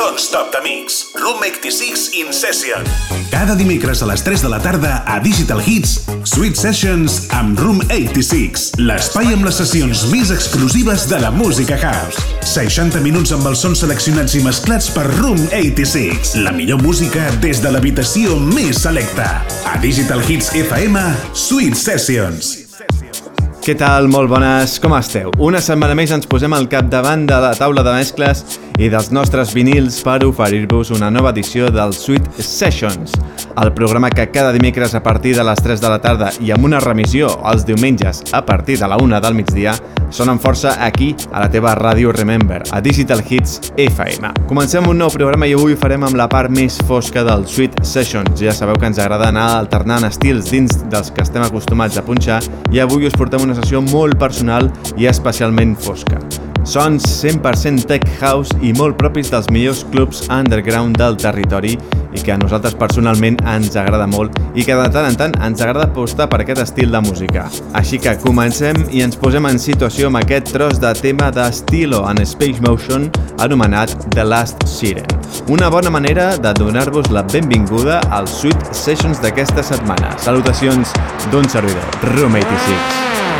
Don't Stop the Mix. Room 86 in Session. Cada dimecres a les 3 de la tarda a Digital Hits, Sweet Sessions amb Room 86, l'espai amb les sessions més exclusives de la música house. 60 minuts amb els sons seleccionats i mesclats per Room 86, la millor música des de l'habitació més selecta. A Digital Hits FM, Sweet Sessions. Què tal? Molt bones, com esteu? Una setmana més ens posem al capdavant de la taula de mescles i dels nostres vinils per oferir-vos una nova edició del Sweet Sessions, el programa que cada dimecres a partir de les 3 de la tarda i amb una remissió els diumenges a partir de la 1 del migdia sonen força aquí a la teva ràdio Remember, a Digital Hits FM. Comencem un nou programa i avui farem amb la part més fosca del Sweet Sessions. Ja sabeu que ens agrada anar alternant estils dins dels que estem acostumats a punxar i avui us portem una sessió molt personal i especialment fosca. Sons 100% tech house i molt propis dels millors clubs underground del territori i que a nosaltres personalment ens agrada molt i que de tant en tant ens agrada apostar per aquest estil de música. Així que comencem i ens posem en situació amb aquest tros de tema d'estilo en Space Motion anomenat The Last Siren. Una bona manera de donar-vos la benvinguda als Sweet Sessions d'aquesta setmana. Salutacions d'un servidor, Room 86.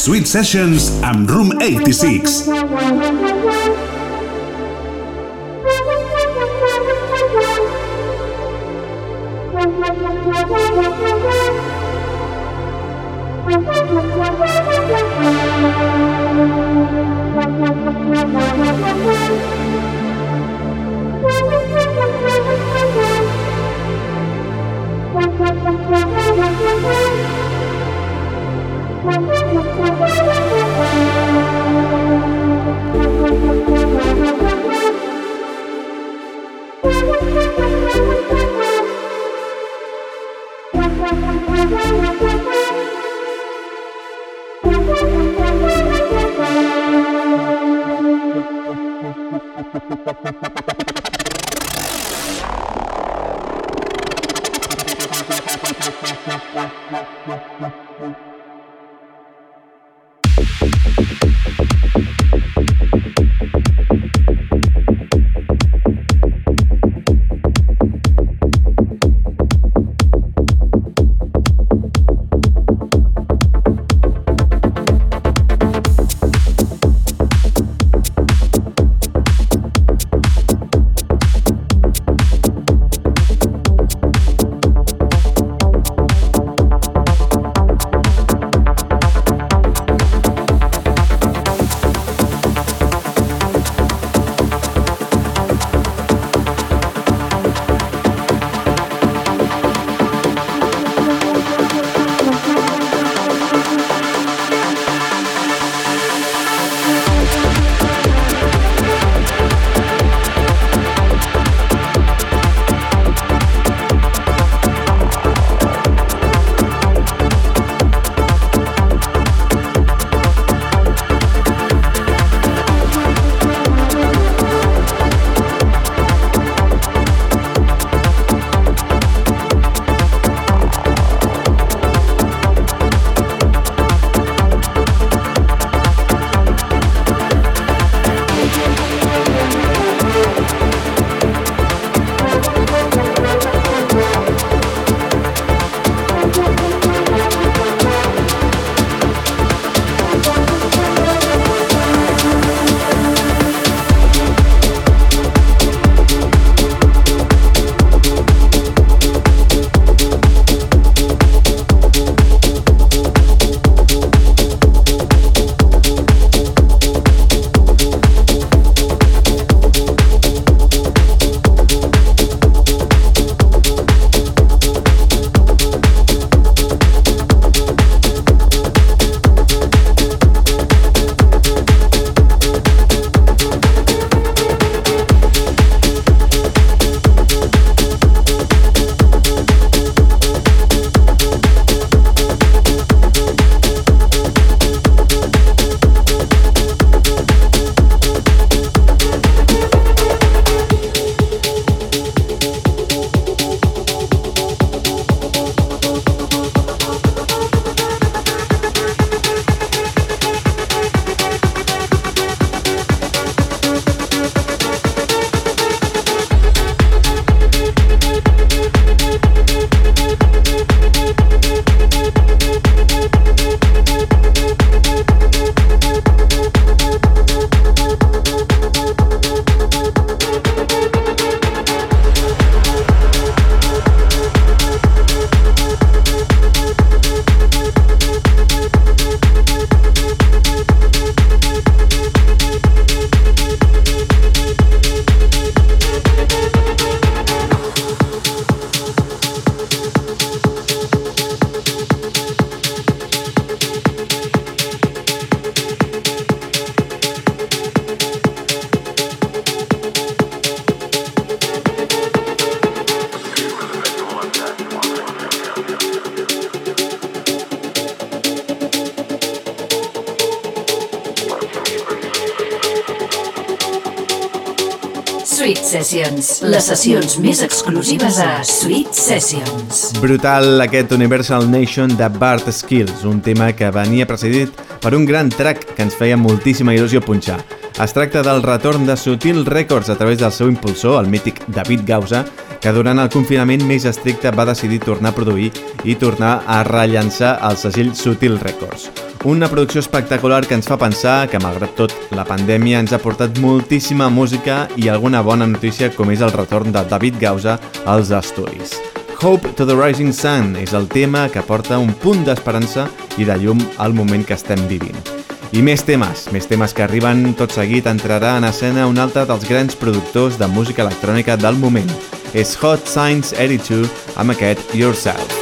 Sweet Sessions amb Room 86. Sessions, les sessions més exclusives a Sweet Sessions. Brutal aquest Universal Nation de Bart Skills, un tema que venia precedit per un gran track que ens feia moltíssima il·lusió punxar. Es tracta del retorn de Sutil Records a través del seu impulsor, el mític David Gausa, que durant el confinament més estricte va decidir tornar a produir i tornar a rellençar el segell Sutil Records. Una producció espectacular que ens fa pensar que, malgrat tot, la pandèmia ens ha portat moltíssima música i alguna bona notícia com és el retorn de David Gausa als estudis. Hope to the Rising Sun és el tema que porta un punt d'esperança i de llum al moment que estem vivint. I més temes, més temes que arriben tot seguit entrarà en escena un altre dels grans productors de música electrònica del moment. És Hot Science 82 amb aquest Yourself.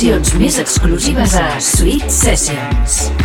Sessions, més exclusives a Sweet Sessions.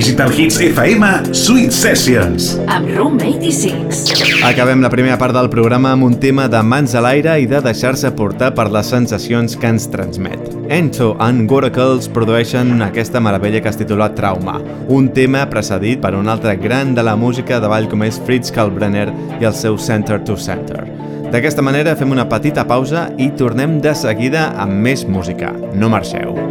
Digital Hits FM Sweet Sessions. Amb Room 86. Acabem la primera part del programa amb un tema de mans a l'aire i de deixar-se portar per les sensacions que ens transmet. Enzo and Goracles produeixen aquesta meravella que es titula Trauma, un tema precedit per un altre gran de la música de ball com és Fritz Kalbrenner i el seu Center to Center. D'aquesta manera fem una petita pausa i tornem de seguida amb més música. No marxeu.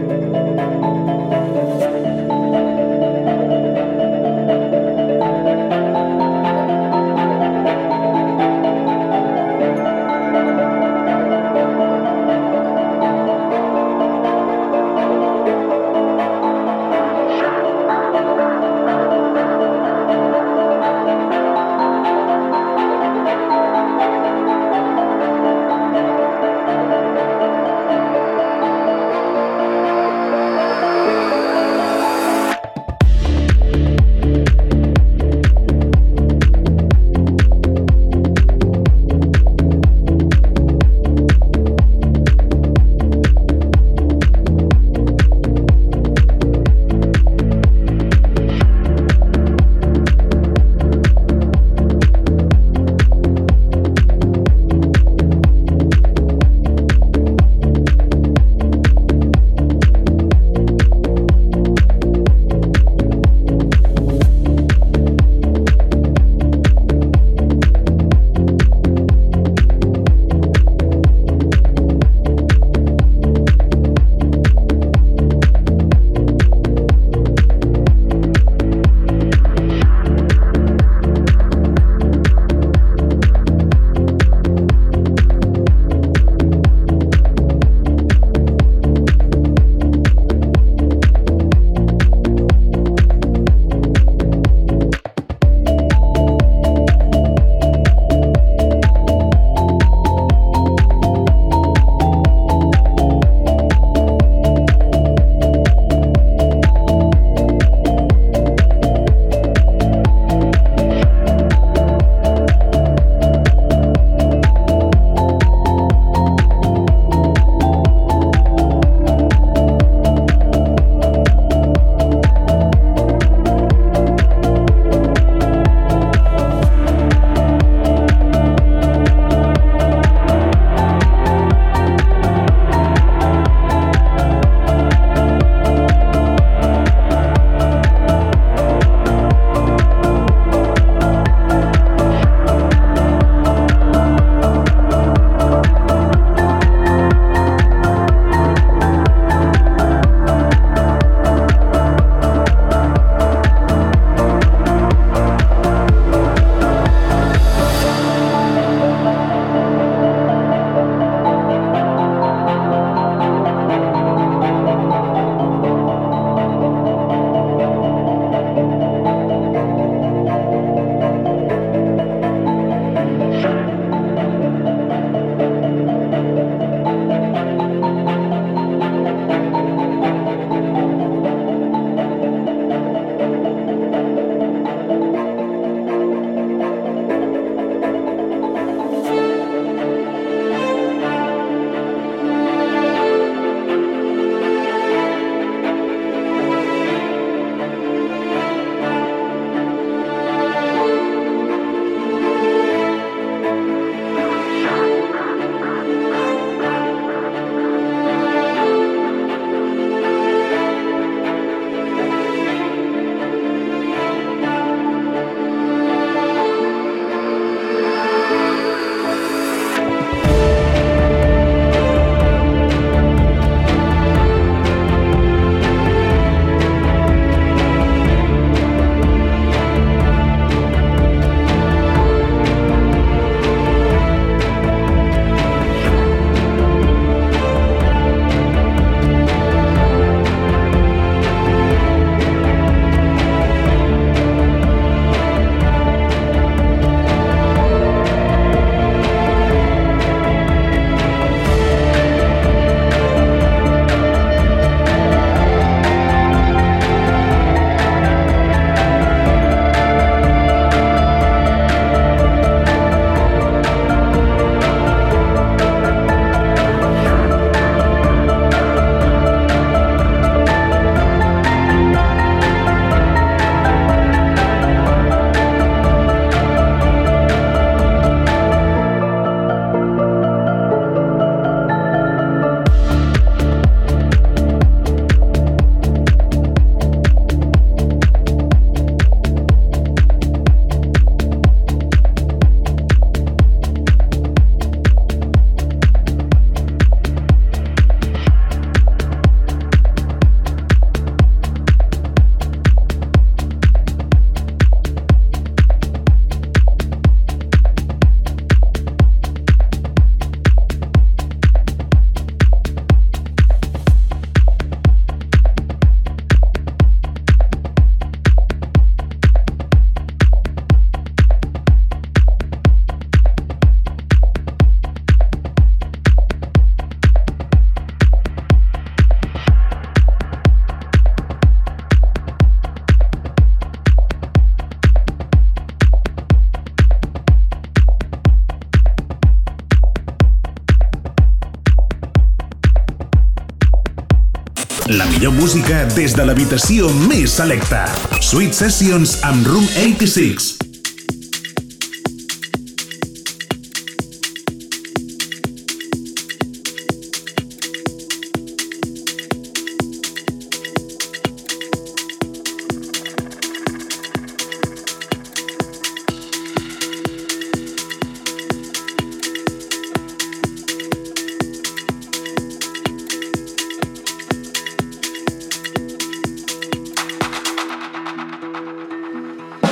Música des de l'habitació més selecta. Sweet Sessions amb Room 86.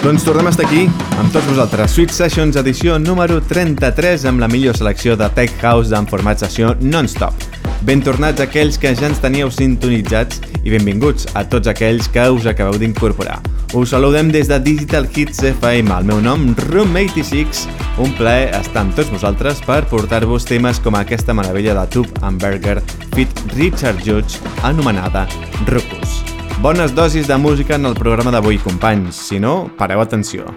Doncs tornem a estar aquí amb tots vosaltres. Sweet Sessions edició número 33 amb la millor selecció de Tech House en format sessió non-stop. Ben tornats aquells que ja ens teníeu sintonitzats i benvinguts a tots aquells que us acabeu d'incorporar. Us saludem des de Digital Hits FM. El meu nom, Room86. Un plaer estar amb tots vosaltres per portar-vos temes com aquesta meravella de Tube and Burger fit Richard Judge anomenada Ruckus. Bones dosis de música en el programa d'avui, companys. Si no, pareu atenció.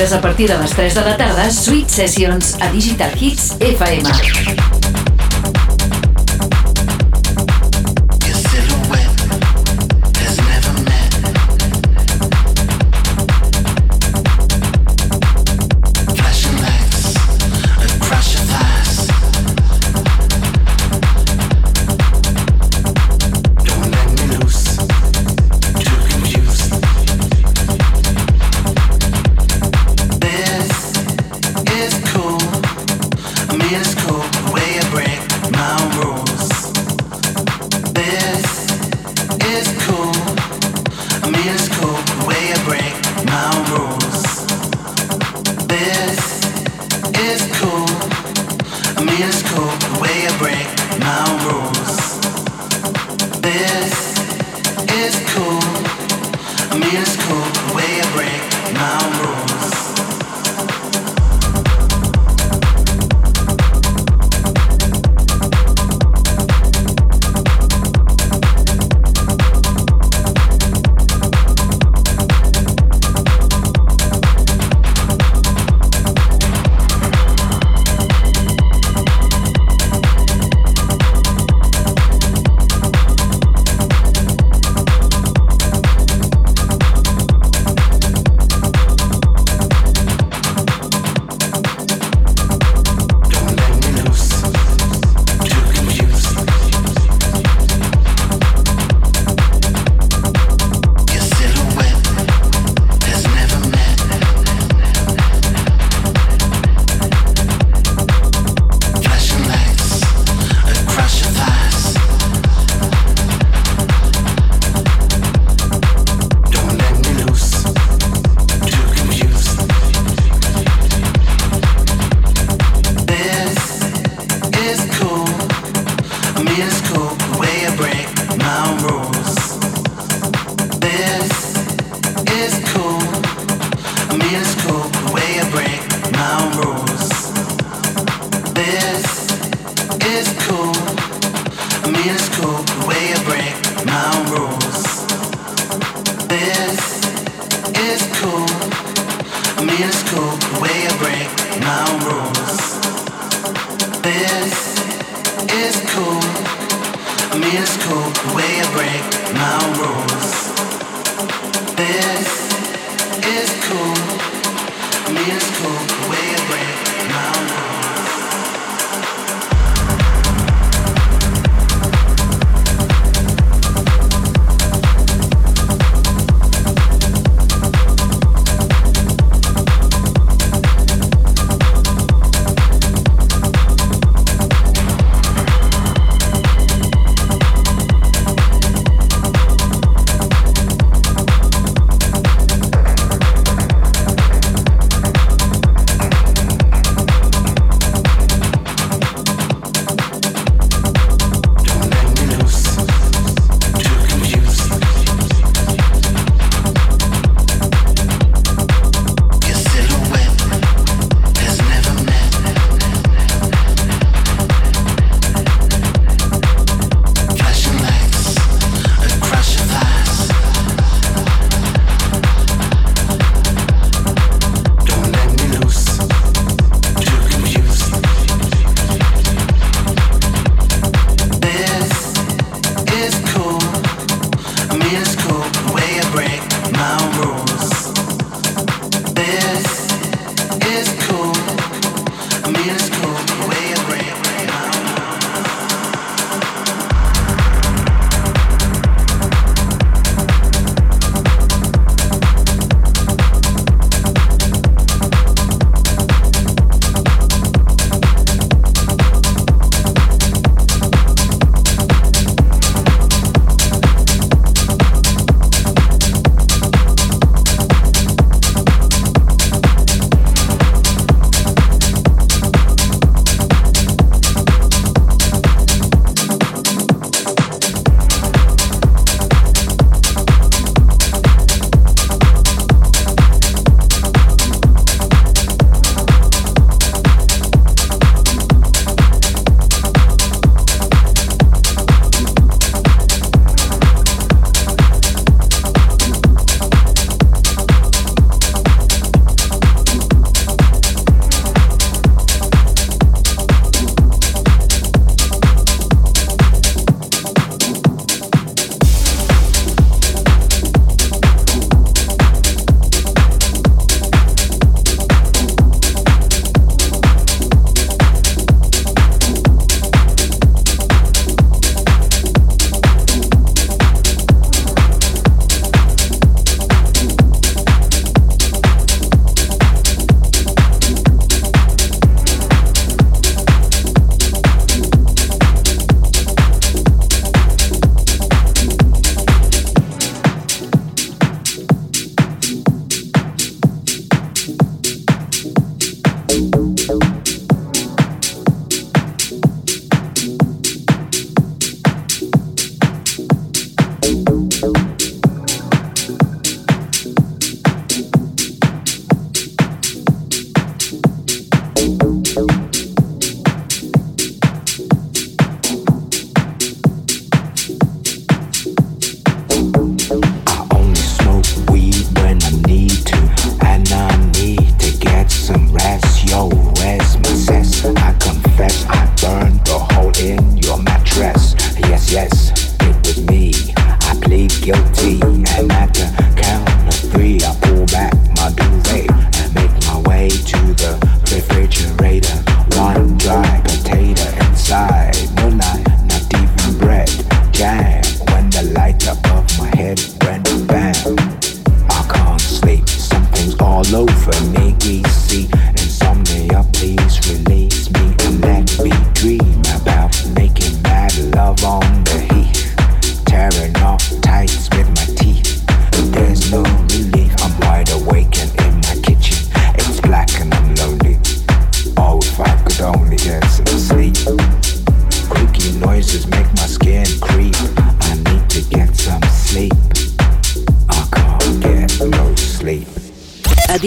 Diumenges a partir de les 3 de la tarda, Sweet Sessions a Digital Hits FM.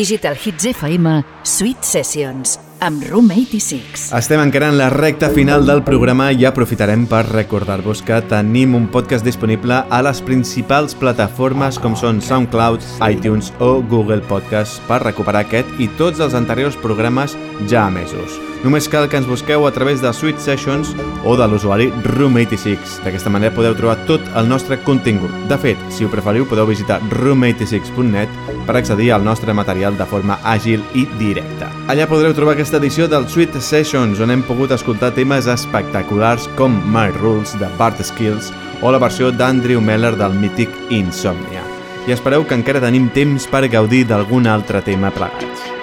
Digital Hits FM Sweet Sessions amb Room 86. Estem encara en la recta final del programa i aprofitarem per recordar-vos que tenim un podcast disponible a les principals plataformes com són SoundCloud, iTunes o Google Podcast per recuperar aquest i tots els anteriors programes ja emesos. Només cal que ens busqueu a través de Sweet Sessions o de l'usuari Room86. D'aquesta manera podeu trobar tot el nostre contingut. De fet, si ho preferiu, podeu visitar room86.net per accedir al nostre material de forma àgil i directa. Allà podreu trobar aquesta edició del Sweet Sessions, on hem pogut escoltar temes espectaculars com My Rules de Bart Skills o la versió d'Andrew Meller del mític Insomnia. I espereu que encara tenim temps per gaudir d'algun altre tema plegats.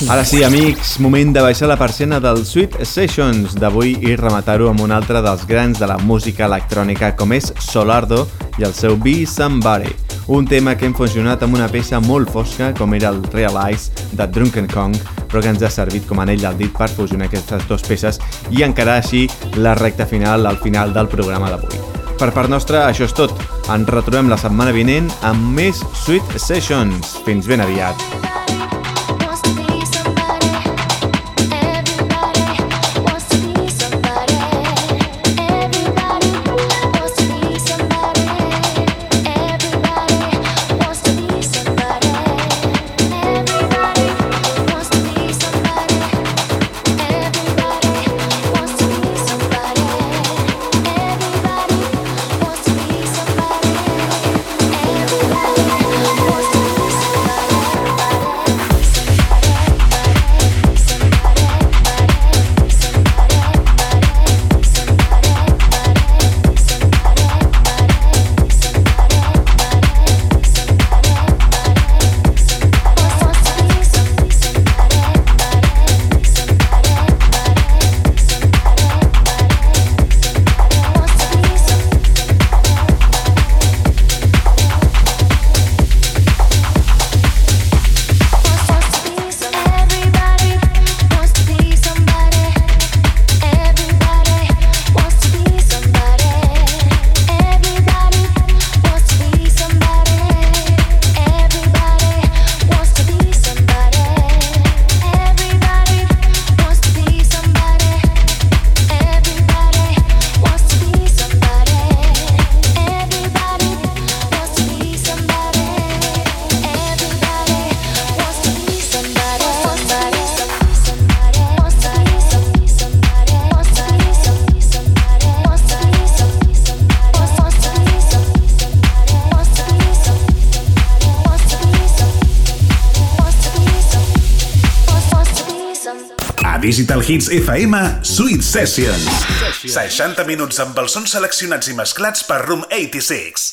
Room 86. Ara sí, amics, moment de baixar la persiana del Sweet Sessions d'avui i rematar-ho amb un altre dels grans de la música electrònica com és Solardo i el seu Be Somebody, un tema que hem funcionat amb una peça molt fosca com era el Realize de Drunken Kong, però que ens ha servit com anell del dit per fusionar aquestes dues peces i encarar així la recta final al final del programa d'avui. Per part nostra, això és tot. Ens retrobem la setmana vinent amb més Sweet Sessions. Fins ben aviat. Hits FM Sweet Sessions. 60 minuts amb els sons seleccionats i mesclats per Room 86.